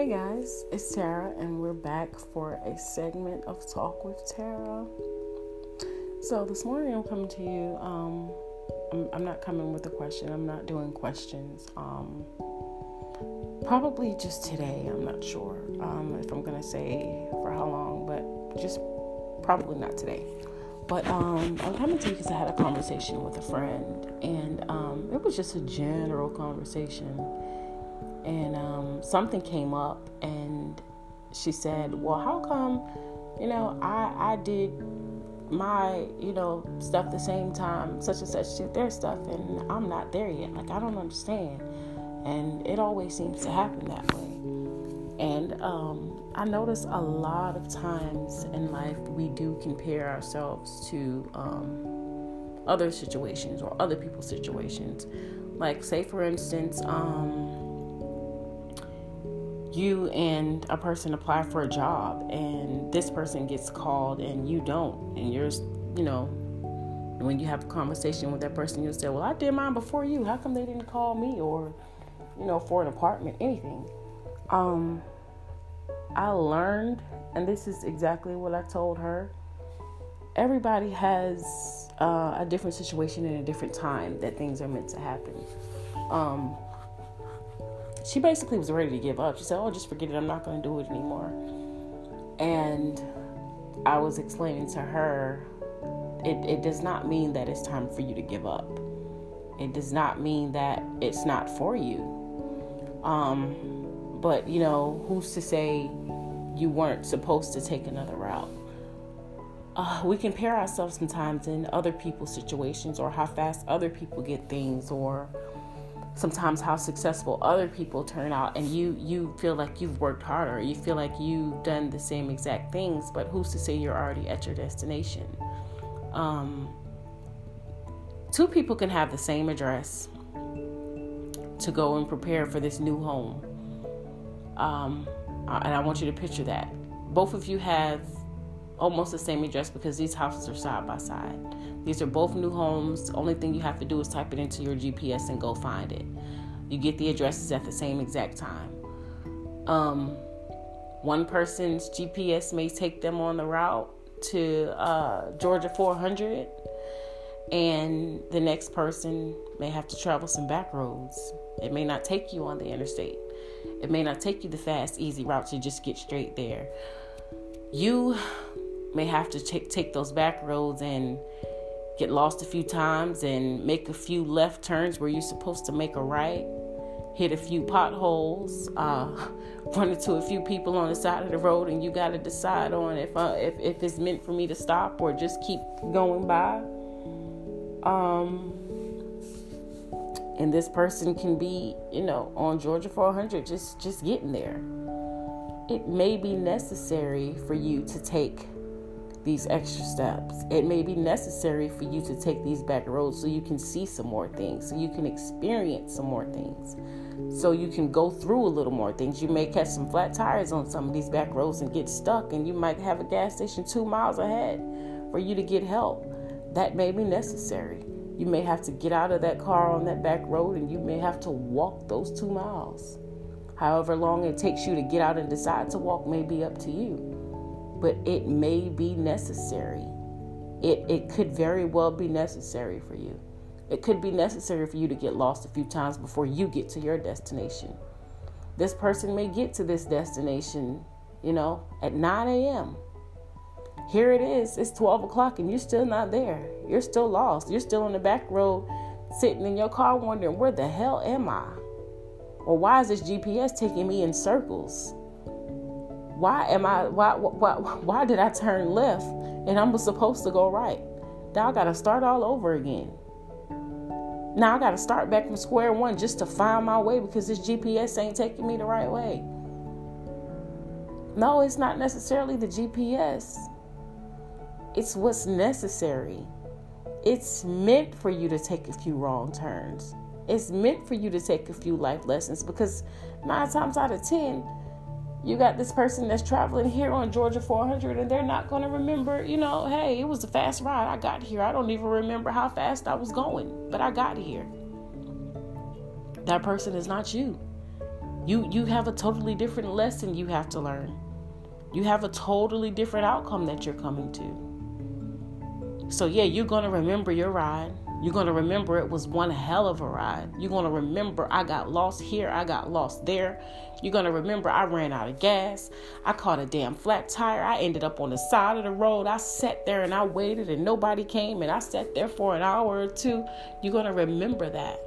Hey guys, it's Tara, and we're back for a segment of Talk with Tara. So, this morning I'm coming to you. Um, I'm, I'm not coming with a question, I'm not doing questions. Um, probably just today, I'm not sure um, if I'm to say for how long, but just probably not today. But um, I'm coming to you because I had a conversation with a friend, and um, it was just a general conversation and something came up and she said well how come you know i i did my you know stuff the same time such and such did their stuff and i'm not there yet. Like i don't understand. And it always seems to happen that way. And um, i notice a lot of times in life we do compare ourselves to um, other situations or other people's situations. Like say for instance um, you and a person apply for a job and this person gets called and you don't and you're you know when you have a conversation with that person you'll say well i did mine before you. How come they didn't call me or you know for an apartment anything? Um i learned and this is exactly what i told her everybody has uh, a different situation in a different time that things are meant to happen. Um she basically was ready to give up. She said, Oh, just forget it. I'm not going to do it anymore. And I was explaining to her, it, it does not mean that it's time for you to give up. It does not mean that it's not for you. Um, but, you know, who's to say you weren't supposed to take another route? Uh, we compare ourselves sometimes in other people's situations or how fast other people get things or sometimes how successful other people turn out and you you feel like you've worked harder. You feel like you've done the same exact things but who's to say you're already at your destination? Um, two people can have the same address to go and prepare for this new home. Um, and i want you to picture that. Both of you have almost the same address because these houses are side by side these are both new homes. Only thing you have to do is type it into your GPS and go find it. You get the addresses at the same exact time. Um, one person's GPS may take them on the route to uh, Georgia 400, and the next person may have to travel some back roads. It may not take you on the interstate. It may not take you the fast, easy route to just get straight there. You may have to take those back roads and get lost a few times and make a few left turns where you're supposed to make a right, hit a few potholes, uh, run into a few people on the side of the road, and you got to decide on if, uh, if if it's meant for me to stop or just keep going by. Um, and this person can be, you know, on Georgia 400, just just getting there. It may be necessary for you to take these extra steps. It may be necessary for you to take these back roads so you can see some more things, so you can experience some more things, so you can go through a little more things. You may catch some flat tires on some of these back roads and get stuck, and you might have a gas station two miles ahead for you to get help. That may be necessary. You may have to get out of that car on that back road and you may have to walk those two miles. However long it takes you to get out and decide to walk may be up to you but it may be necessary. It, it could very well be necessary for you. It could be necessary for you to get lost a few times before you get to your destination. This person may get to this destination, you know, at 9 a.m. Here it is, it's 12 o'clock, and you're still not there. You're still lost. You're still on the back road, sitting in your car wondering, where the hell am I? Or why is this GPS taking me in circles? Why am I why why why did I turn left and I'm supposed to go right? Now I gotta start all over again. Now I gotta start back from square one just to find my way because this GPS ain't taking me the right way. No, it's not necessarily the GPS. It's what's necessary. It's meant for you to take a few wrong turns. It's meant for you to take a few life lessons because nine times out of ten, you got this person that's traveling here on Georgia 400 and they're not going to remember, you know, hey, it was a fast ride. I got here. I don't even remember how fast I was going, but I got here. That person is not you. You you have a totally different lesson you have to learn. You have a totally different outcome that you're coming to. So yeah, you're going to remember your ride. You're going to remember it was one hell of a ride. You're going to remember I got lost here, I got lost there. You're going to remember I ran out of gas. I caught a damn flat tire. I ended up on the side of the road. I sat there and I waited and nobody came and I sat there for an hour or two. You're going to remember that.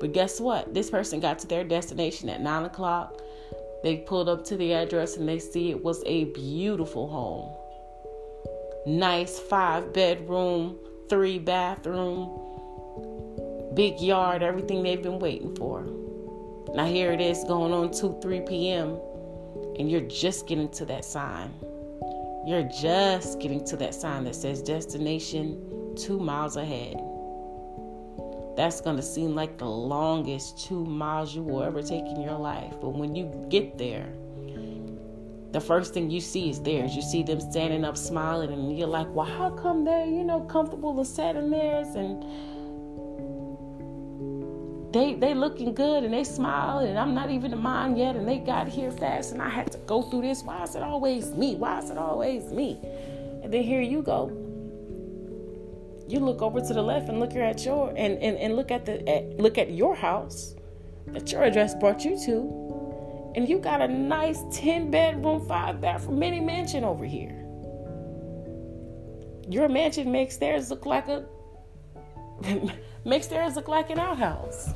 But guess what? This person got to their destination at 9 o'clock. They pulled up to the address and they see it was a beautiful home. Nice five bedroom, three bathroom, big yard, everything they've been waiting for. Now here it is going on 2, 3 p.m. and you're just getting to that sign. You're just getting to that sign that says destination two miles ahead. That's going to seem like the longest two miles you will ever take in your life. But when you get there, the first thing you see is theirs. You see them standing up smiling, and you're like, well, how come they're, you know, comfortable to sit in theirs and they they looking good and they smile and I'm not even in mine yet and they got here fast and I had to go through this. Why is it always me? Why is it always me? And then here you go. You look over to the left and look at your and, and, and look at the at, look at your house that your address brought you to and you got a nice 10 bedroom, 5 bathroom mini mansion over here. Your mansion makes theirs look like a makes theirs look like an outhouse.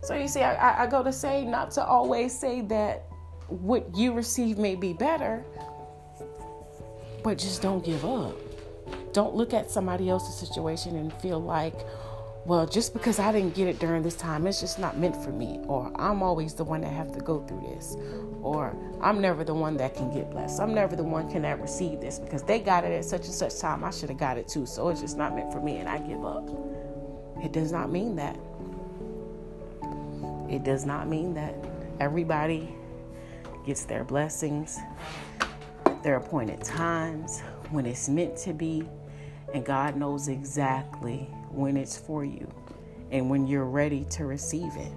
So you see, I, I go to say not to always say that what you receive may be better, but just don't give up. Don't look at somebody else's situation and feel like, well, just because I didn't get it during this time, it's just not meant for me. Or I'm always the one that have to go through this. Or I'm never the one that can get blessed. I'm never the one can that receive this because they got it at such and such time. I should have got it too. So it's just not meant for me and I give up. It does not mean that. It does not mean that everybody gets their blessings, their appointed times, when it's meant to be, and God knows exactly when it's for you and when you're ready to receive it.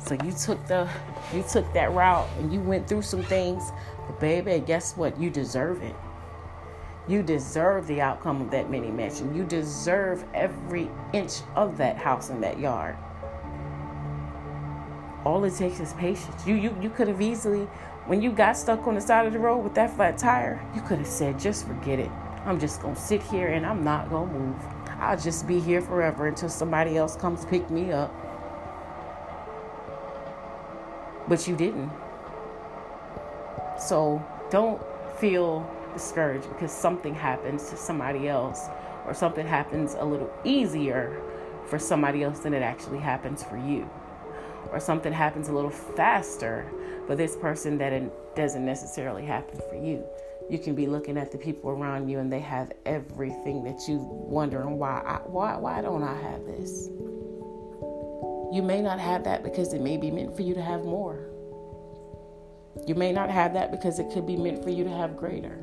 So you took the you took that route and you went through some things, but baby, guess what? You deserve it. You deserve the outcome of that mini mansion. You deserve every inch of that house and that yard. All it takes is patience. You you you could have easily when you got stuck on the side of the road with that flat tire, you could have said, just forget it. I'm just gonna sit here and I'm not gonna move. I'll just be here forever until somebody else comes pick me up. But you didn't. So don't feel discouraged because something happens to somebody else or something happens a little easier for somebody else than it actually happens for you. Or something happens a little faster for this person that it doesn't necessarily happen for you you can be looking at the people around you and they have everything that you wondering why I, why why don't I have this? You may not have that because it may be meant for you to have more. You may not have that because it could be meant for you to have greater.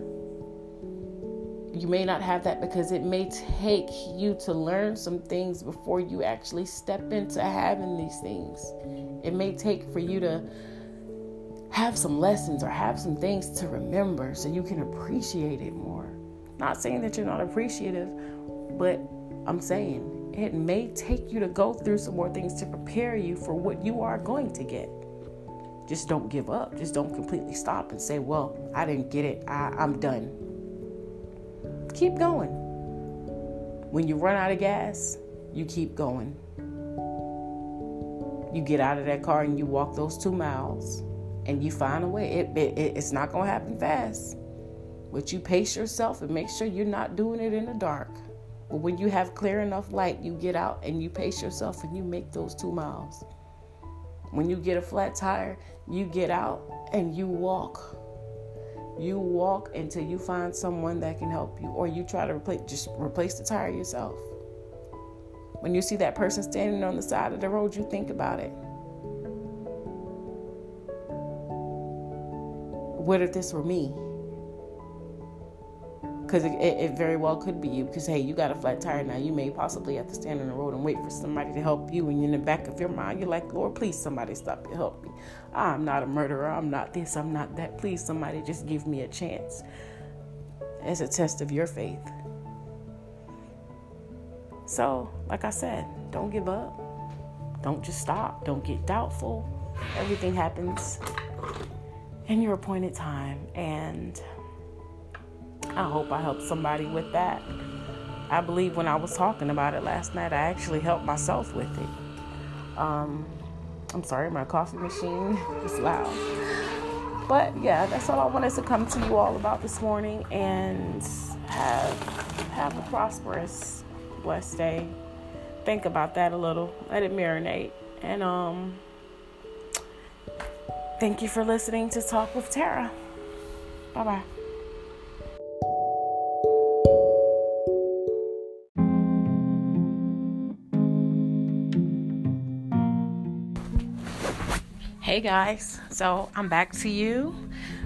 You may not have that because it may take you to learn some things before you actually step into having these things. It may take for you to have some lessons or have some things to remember so you can appreciate it more. Not saying that you're not appreciative, but I'm saying it may take you to go through some more things to prepare you for what you are going to get. Just don't give up. Just don't completely stop and say, Well, I didn't get it. I, I'm done. Keep going. When you run out of gas, you keep going. You get out of that car and you walk those two miles and you find a way. It, it, it's not going to happen fast, but you pace yourself and make sure you're not doing it in the dark. But when you have clear enough light, you get out and you pace yourself and you make those two miles. When you get a flat tire, you get out and you walk. You walk until you find someone that can help you, or you try to replace just replace the tire yourself. When you see that person standing on the side of the road, you think about it. What if this were me? because it, it, it, very well could be you. Because hey, you got a flat tire now. You may possibly have to stand on the road and wait for somebody to help you. And in the back of your mind, you're like, Lord, please somebody stop to help me. I'm not a murderer. I'm not this. I'm not that. Please somebody just give me a chance. As a test of your faith. So, like I said, don't give up. Don't just stop. Don't get doubtful. Everything happens in your appointed time. And I hope I helped somebody with that. I believe when I was talking about it last night, I actually helped myself with it. Um, I'm sorry, my coffee machine is loud. But yeah, that's all I wanted to come to you all about this morning and have have a prosperous, blessed day. Think about that a little. Let it marinate. And um thank you for listening to Talk with Tara. Bye bye. Hey guys, so I'm back to you.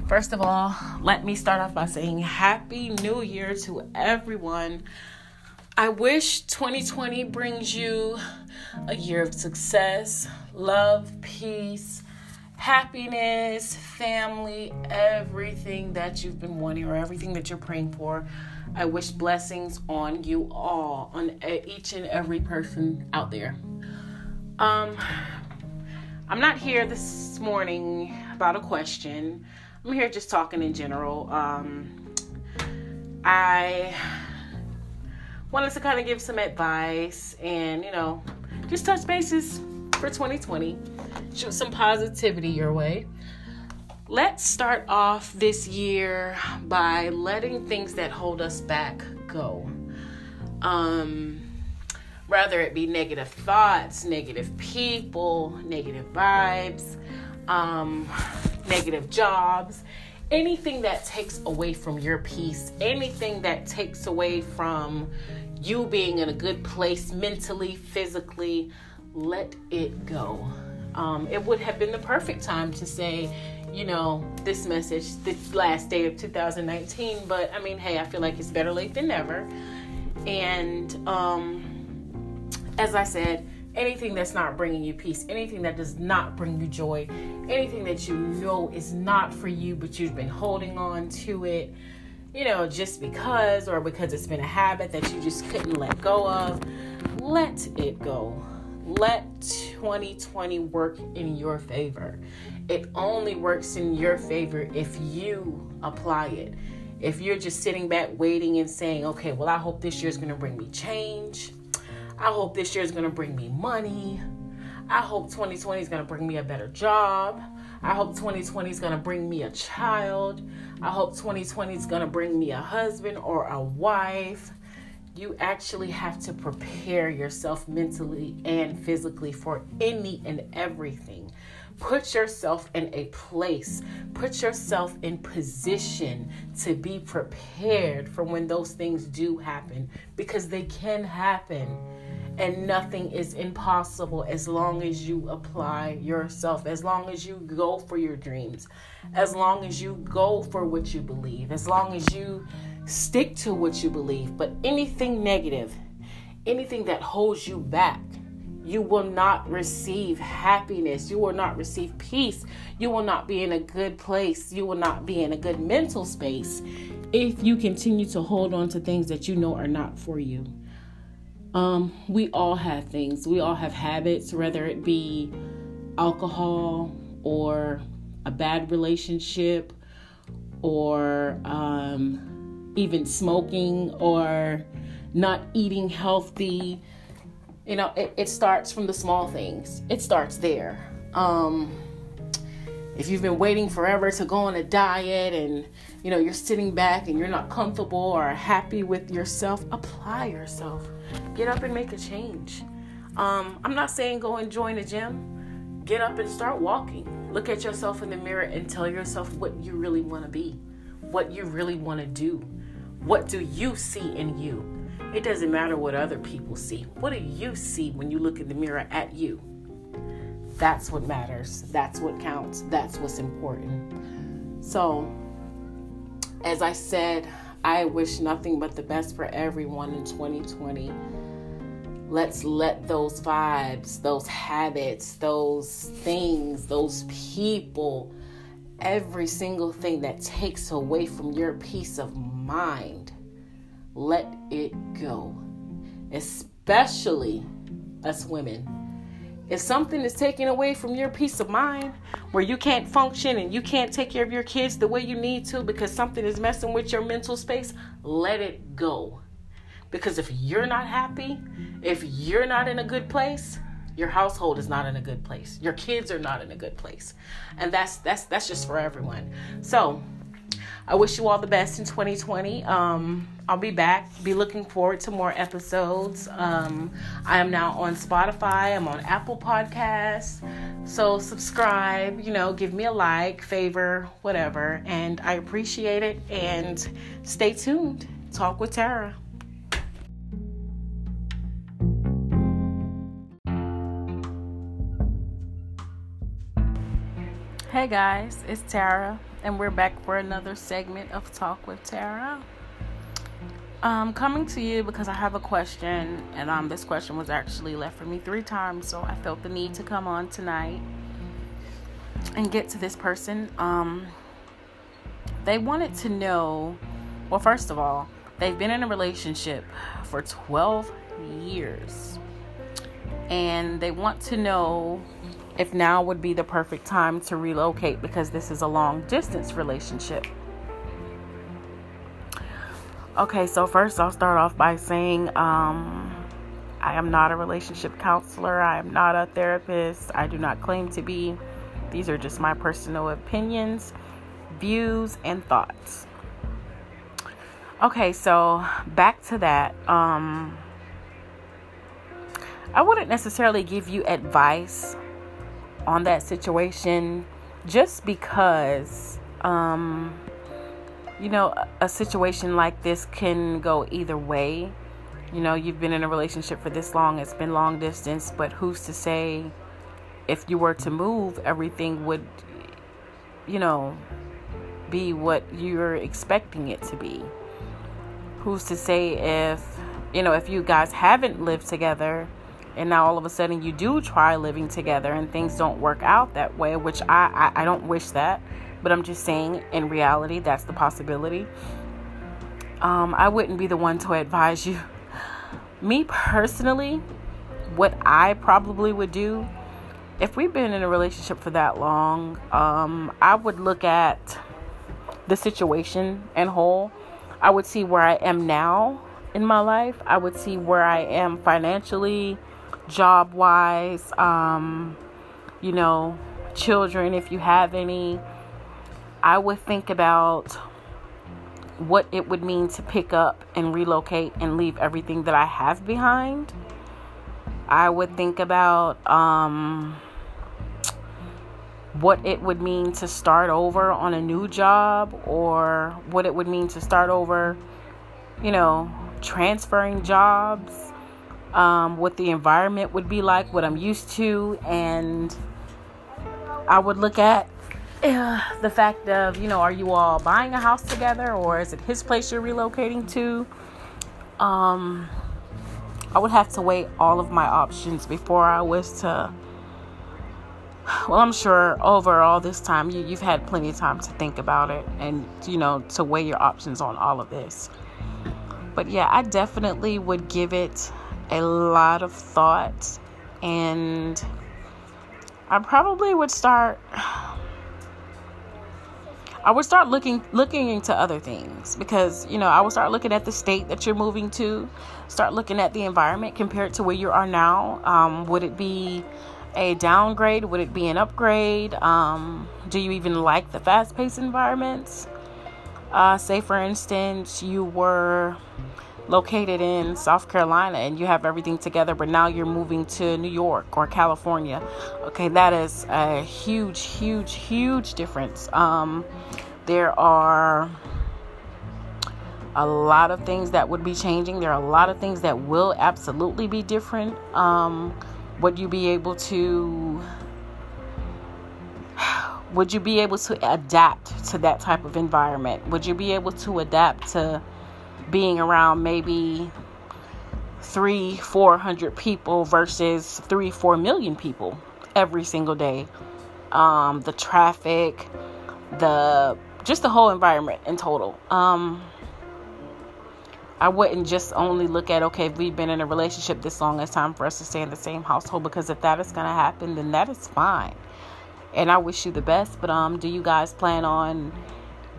First of all, let me start off by saying Happy New Year to everyone. I wish 2020 brings you a year of success, love, peace, happiness, family, everything that you've been wanting or everything that you're praying for. I wish blessings on you all, on each and every person out there. Um, I'm not here this morning about a question. I'm here just talking in general. Um, I wanted to kind of give some advice and, you know, just touch bases for 2020, shoot some positivity your way. Let's start off this year by letting things that hold us back go. Um, whether it be negative thoughts, negative people, negative vibes, um, negative jobs, anything that takes away from your peace, anything that takes away from you being in a good place mentally, physically, let it go. Um, it would have been the perfect time to say, you know, this message, this last day of 2019. But I mean, hey, I feel like it's better late than never. And um, as I said, anything that's not bringing you peace, anything that does not bring you joy, anything that you know is not for you, but you've been holding on to it, you know, just because or because it's been a habit that you just couldn't let go of, let it go. Let 2020 work in your favor. It only works in your favor if you apply it. If you're just sitting back waiting and saying, okay, well, I hope this year's to bring me change I hope this year is going to bring me money. I hope 2020 is to bring me a better job. I hope 2020 is to bring me a child. I hope 2020 is to bring me a husband or a wife. You actually have to prepare yourself mentally and physically for any and everything. Put yourself in a place, put yourself in position to be prepared for when those things do happen because they can happen and nothing is impossible as long as you apply yourself, as long as you go for your dreams, as long as you go for what you believe, as long as you stick to what you believe. But anything negative, anything that holds you back, you will not receive happiness. You will not receive peace. You will not be in a good place. You will not be in a good mental space if you continue to hold on to things that you know are not for you. Um, we all have things. We all have habits, whether it be alcohol or a bad relationship or um, even smoking or not eating healthy. You know, it, it starts from the small things. It starts there. Um, if you've been waiting forever to go on a diet and you know you're sitting back and you're not comfortable or happy with yourself apply yourself. Get up and make a change. Um, i'm not saying go and join a gym. Get up and start walking. Look at yourself in the mirror and tell yourself what you really want to be what you really want to do. What do you see in you? It doesn't matter what other people see. What do you see when you look in the mirror at you? That's what matters. That's what counts. That's what's important. So, as I said I wish nothing but the best for everyone in 2020. Let's let those vibes, those habits, those things, those people, every single thing that takes away from your peace of mind, let it go. Especially us women. If something is taken away from your peace of mind, where you can't function and you can't take care of your kids the way you need to because something is messing with your mental space, let it go. Because if you're not happy, if you're not in a good place, your household is not in a good place. Your kids are not in a good place. And that's that's that's just for everyone. So, I wish you all the best in 2020. Um, I'll be back. Be looking forward to more episodes. Um, I am now on Spotify. I'm on Apple Podcasts. So subscribe. You know, give me a like, favor, whatever, and I appreciate it. And stay tuned. Talk with Tara. Hey guys, it's Tara and we're back for another segment of Talk with Tara. Um, coming to you because I have a question, and um, this question was actually left for me three times, so I felt the need to come on tonight and get to this person. Um, they wanted to know, well, first of all, they've been in a relationship for 12 years, and they want to know if now would be the perfect time to relocate because this is a long distance relationship. Okay, so first I'll start off by saying um, I am not a relationship counselor, I am not a therapist, I do not claim to be. These are just my personal opinions, views, and thoughts. Okay, so back to that. Um, I wouldn't necessarily give you advice on that situation just because um, you know a situation like this can go either way. You know you've been in a relationship for this long it's been long distance but who's to say if you were to move everything would you know be what you're expecting it to be? Who's to say if you know if you guys haven't lived together and now all of a sudden you do try living together and things don't work out that way which I, I, I don't wish that but i'm just saying in reality that's the possibility. Um, i wouldn't be the one to advise you. Me personally what i probably would do if we've been in a relationship for that long um, i would look at the situation and whole. I would see where i am now in my life. I would see where i am financially job wise, um, you know, children, if you have any, I would think about what it would mean to pick up and relocate and leave everything that I have behind. I would think about um, what it would mean to start over on a new job or what it would mean to start over, you know, transferring jobs um, what the environment would be like, what I'm used to, and I would look at uh, the fact of, you know, are you all buying a house together or is it his place you're relocating to? Um, I would have to weigh all of my options before I was to. Well, I'm sure over all this time you, you've had plenty of time to think about it and, you know, to weigh your options on all of this. But yeah, I definitely would give it a lot of thoughts and I probably would start I would start looking looking into other things because you know I would start looking at the state that you're moving to, start looking at the environment compared to where you are now. Um, would it be a downgrade? Would it be an upgrade? Um, do you even like the fast-paced environments? Uh, say for instance you were located in South Carolina and you have everything together, but now you're moving to New York or California. Okay, that is a huge, huge, huge difference. Um, there are a lot of things that would be changing. There are a lot of things that will absolutely be different. Um, would you be able to would you be able to adapt to that type of environment? Would you be able to adapt to being around maybe three, four hundred people versus three, four million people every single day? Um, the traffic, the just the whole environment in total. Um, I wouldn't just only look at okay, if we've been in a relationship this long, it's time for us to stay in the same household because if that is going to happen, then that is fine. And I wish you the best. But um, do you guys plan on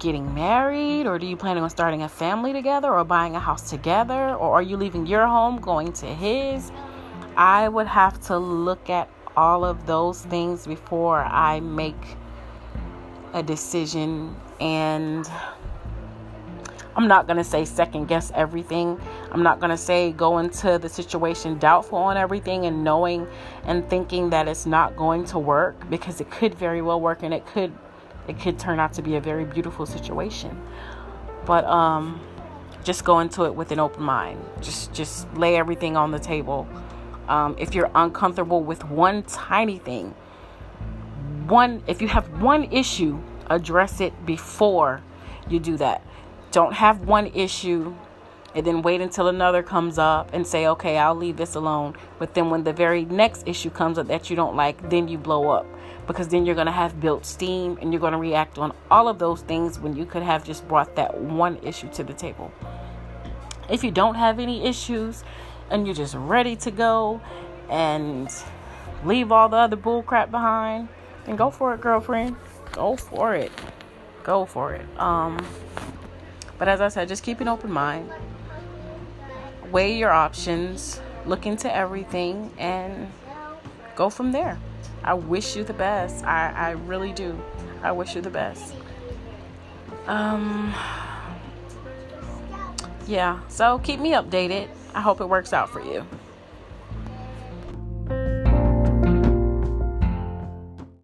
getting married, or do you plan on starting a family together, or buying a house together, or are you leaving your home going to his? I would have to look at all of those things before I make a decision and I'm not going to say second guess everything. I'm not going to say go into the situation doubtful on everything and knowing and thinking that it's not going to work because it could very well work and it could it could turn out to be a very beautiful situation. But um just go into it with an open mind. Just just lay everything on the table. Um, if you're uncomfortable with one tiny thing, one if you have one issue, address it before you do that. Don't have one issue and then wait until another comes up and say, okay, I'll leave this alone. But then when the very next issue comes up that you don't like, then you blow up because then you're going to have built steam and you're going to react on all of those things when you could have just brought that one issue to the table. If you don't have any issues and you're just ready to go and leave all the other bullcrap behind, then go for it, girlfriend. Go for it. Go for it. Um, but as I said, just keep an open mind. Weigh your options, look into everything, and go from there. I wish you the best. I, I really do. I wish you the best. Um, yeah, so keep me updated. I hope it works out for you.